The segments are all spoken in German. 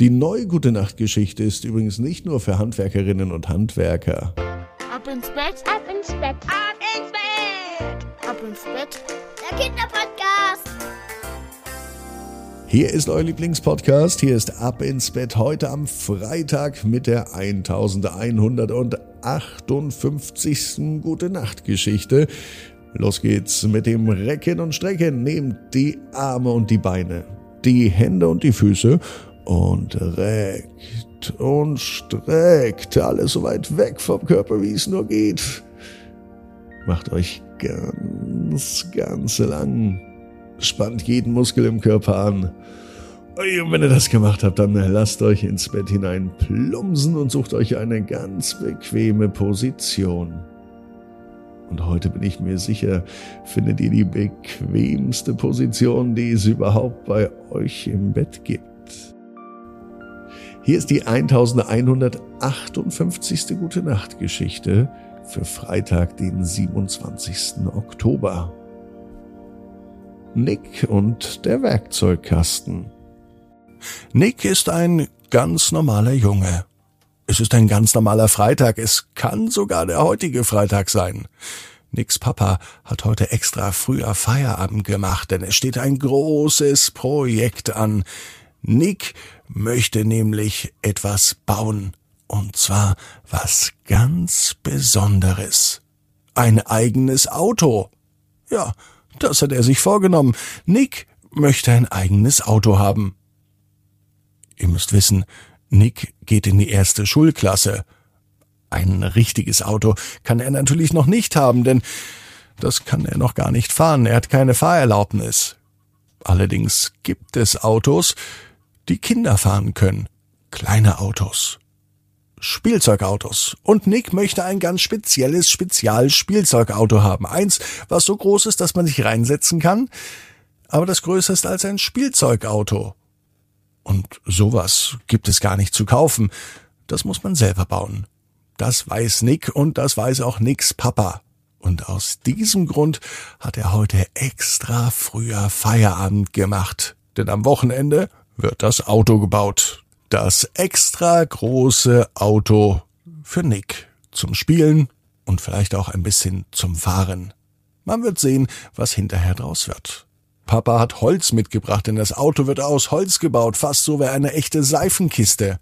Die neue Gute Nacht Geschichte ist übrigens nicht nur für Handwerkerinnen und Handwerker. Ab ins Bett, ab ins Bett, ab ins Bett, ab ins Bett. Der Kinderpodcast. Hier ist euer Lieblingspodcast. Hier ist Ab ins Bett heute am Freitag mit der 1158. Gute Nacht Geschichte. Los geht's mit dem Recken und Strecken. Nehmt die Arme und die Beine, die Hände und die Füße und reckt und streckt alles so weit weg vom Körper, wie es nur geht. Macht euch ganz, ganz lang. Spannt jeden Muskel im Körper an. Und wenn ihr das gemacht habt, dann lasst euch ins Bett hinein plumsen und sucht euch eine ganz bequeme Position. Und heute bin ich mir sicher, findet ihr die bequemste Position, die es überhaupt bei euch im Bett gibt. Hier ist die 1158. Gute Nacht Geschichte für Freitag, den 27. Oktober. Nick und der Werkzeugkasten. Nick ist ein ganz normaler Junge. Es ist ein ganz normaler Freitag. Es kann sogar der heutige Freitag sein. Nicks Papa hat heute extra früher Feierabend gemacht, denn es steht ein großes Projekt an. Nick möchte nämlich etwas bauen. Und zwar was ganz Besonderes. Ein eigenes Auto. Ja, das hat er sich vorgenommen. Nick möchte ein eigenes Auto haben. Ihr müsst wissen, Nick geht in die erste Schulklasse. Ein richtiges Auto kann er natürlich noch nicht haben, denn das kann er noch gar nicht fahren. Er hat keine Fahrerlaubnis. Allerdings gibt es Autos, die Kinder fahren können. Kleine Autos. Spielzeugautos. Und Nick möchte ein ganz spezielles Spezialspielzeugauto haben. Eins, was so groß ist, dass man sich reinsetzen kann, aber das größer ist als ein Spielzeugauto. Und sowas gibt es gar nicht zu kaufen. Das muss man selber bauen. Das weiß Nick und das weiß auch Nicks Papa. Und aus diesem Grund hat er heute extra früher Feierabend gemacht. Denn am Wochenende wird das Auto gebaut. Das extra große Auto für Nick zum Spielen und vielleicht auch ein bisschen zum Fahren. Man wird sehen, was hinterher draus wird. Papa hat Holz mitgebracht, denn das Auto wird aus Holz gebaut, fast so wie eine echte Seifenkiste.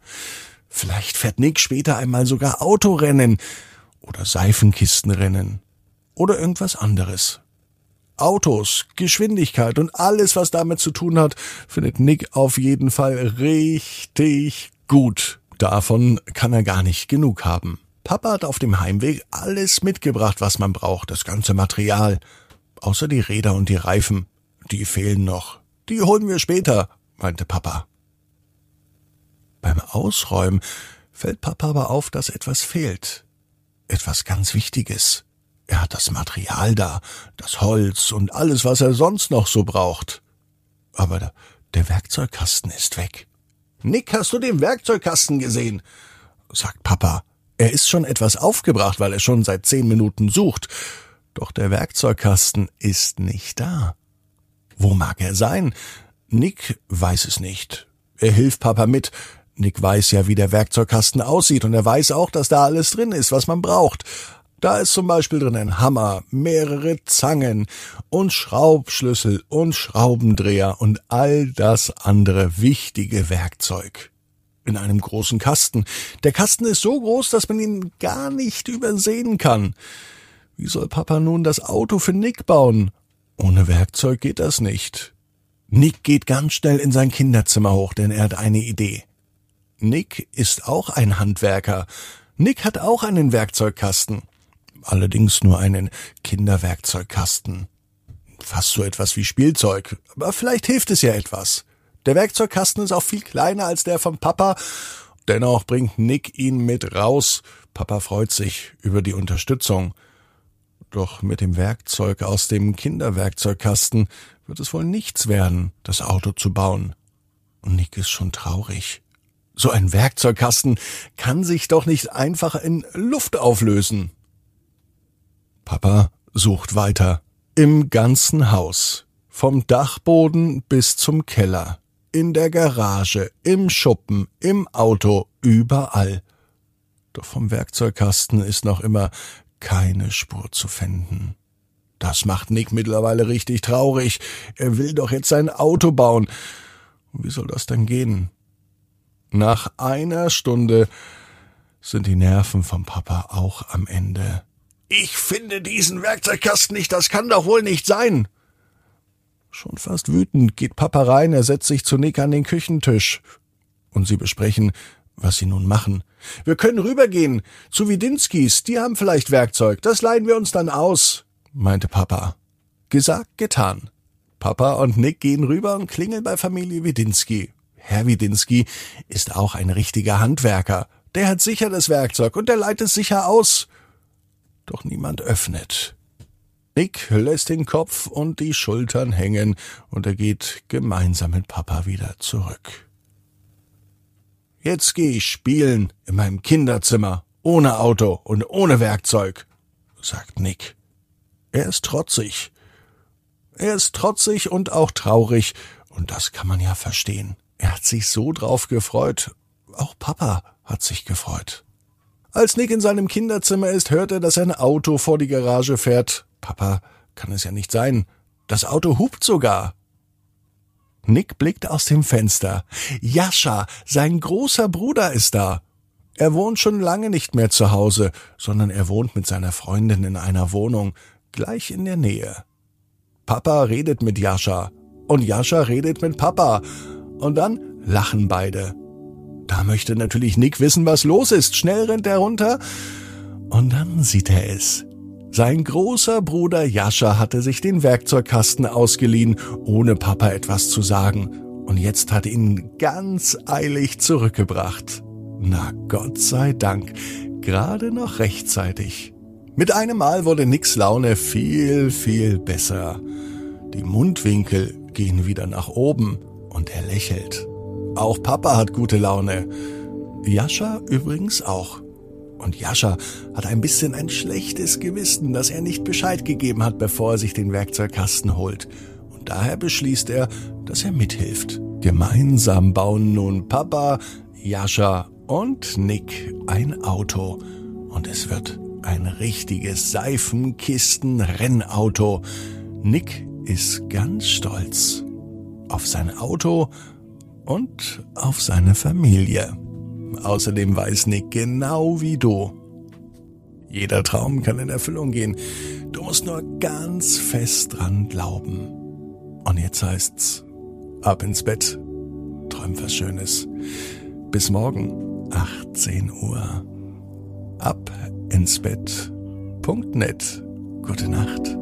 Vielleicht fährt Nick später einmal sogar Autorennen oder Seifenkistenrennen oder irgendwas anderes. Autos, Geschwindigkeit und alles, was damit zu tun hat, findet Nick auf jeden Fall richtig gut. Davon kann er gar nicht genug haben. Papa hat auf dem Heimweg alles mitgebracht, was man braucht, das ganze Material. Außer die Räder und die Reifen. Die fehlen noch. Die holen wir später, meinte Papa. Beim Ausräumen fällt Papa aber auf, dass etwas fehlt. Etwas ganz Wichtiges. Er hat das Material da, das Holz und alles, was er sonst noch so braucht. Aber der Werkzeugkasten ist weg. Nick, hast du den Werkzeugkasten gesehen? sagt Papa. Er ist schon etwas aufgebracht, weil er schon seit zehn Minuten sucht. Doch der Werkzeugkasten ist nicht da. Wo mag er sein? Nick weiß es nicht. Er hilft Papa mit. Nick weiß ja, wie der Werkzeugkasten aussieht und er weiß auch, dass da alles drin ist, was man braucht. Da ist zum Beispiel drin ein Hammer, mehrere Zangen und Schraubschlüssel und Schraubendreher und all das andere wichtige Werkzeug. In einem großen Kasten. Der Kasten ist so groß, dass man ihn gar nicht übersehen kann. Wie soll Papa nun das Auto für Nick bauen? Ohne Werkzeug geht das nicht. Nick geht ganz schnell in sein Kinderzimmer hoch, denn er hat eine Idee. Nick ist auch ein Handwerker. Nick hat auch einen Werkzeugkasten allerdings nur einen Kinderwerkzeugkasten. Fast so etwas wie Spielzeug, aber vielleicht hilft es ja etwas. Der Werkzeugkasten ist auch viel kleiner als der von Papa, dennoch bringt Nick ihn mit raus. Papa freut sich über die Unterstützung. Doch mit dem Werkzeug aus dem Kinderwerkzeugkasten wird es wohl nichts werden, das Auto zu bauen. Und Nick ist schon traurig. So ein Werkzeugkasten kann sich doch nicht einfach in Luft auflösen. Papa sucht weiter. Im ganzen Haus. Vom Dachboden bis zum Keller. in der Garage, im Schuppen, im Auto, überall. Doch vom Werkzeugkasten ist noch immer keine Spur zu finden. Das macht Nick mittlerweile richtig traurig. Er will doch jetzt sein Auto bauen. Wie soll das denn gehen? Nach einer Stunde sind die Nerven vom Papa auch am Ende. Ich finde diesen Werkzeugkasten nicht, das kann doch wohl nicht sein. Schon fast wütend geht Papa rein, er setzt sich zu Nick an den Küchentisch. Und sie besprechen, was sie nun machen. Wir können rübergehen zu Widinskis, die haben vielleicht Werkzeug, das leihen wir uns dann aus, meinte Papa. Gesagt, getan. Papa und Nick gehen rüber und klingeln bei Familie Widinski. Herr Widinski ist auch ein richtiger Handwerker. Der hat sicher das Werkzeug und der leiht es sicher aus. Doch niemand öffnet. Nick lässt den Kopf und die Schultern hängen und er geht gemeinsam mit Papa wieder zurück. Jetzt geh ich spielen in meinem Kinderzimmer, ohne Auto und ohne Werkzeug, sagt Nick. Er ist trotzig. Er ist trotzig und auch traurig, und das kann man ja verstehen. Er hat sich so drauf gefreut. Auch Papa hat sich gefreut. Als Nick in seinem Kinderzimmer ist, hört er, dass ein Auto vor die Garage fährt. Papa, kann es ja nicht sein. Das Auto hupt sogar. Nick blickt aus dem Fenster. Jascha, sein großer Bruder ist da. Er wohnt schon lange nicht mehr zu Hause, sondern er wohnt mit seiner Freundin in einer Wohnung, gleich in der Nähe. Papa redet mit Jascha und Jascha redet mit Papa und dann lachen beide. Da möchte natürlich Nick wissen, was los ist. Schnell rennt er runter und dann sieht er es. Sein großer Bruder Jascha hatte sich den Werkzeugkasten ausgeliehen, ohne Papa etwas zu sagen, und jetzt hat ihn ganz eilig zurückgebracht. Na Gott sei Dank, gerade noch rechtzeitig. Mit einem Mal wurde Nicks Laune viel, viel besser. Die Mundwinkel gehen wieder nach oben und er lächelt. Auch Papa hat gute Laune. Jascha übrigens auch. Und Jascha hat ein bisschen ein schlechtes Gewissen, dass er nicht Bescheid gegeben hat, bevor er sich den Werkzeugkasten holt. Und daher beschließt er, dass er mithilft. Gemeinsam bauen nun Papa, Jascha und Nick ein Auto. Und es wird ein richtiges Seifenkisten-Rennauto. Nick ist ganz stolz auf sein Auto und auf seine Familie. Außerdem weiß Nick genau wie du. Jeder Traum kann in Erfüllung gehen. Du musst nur ganz fest dran glauben. Und jetzt heißt's, ab ins Bett, träum was Schönes. Bis morgen, 18 Uhr. Ab ins Bett.net. Gute Nacht.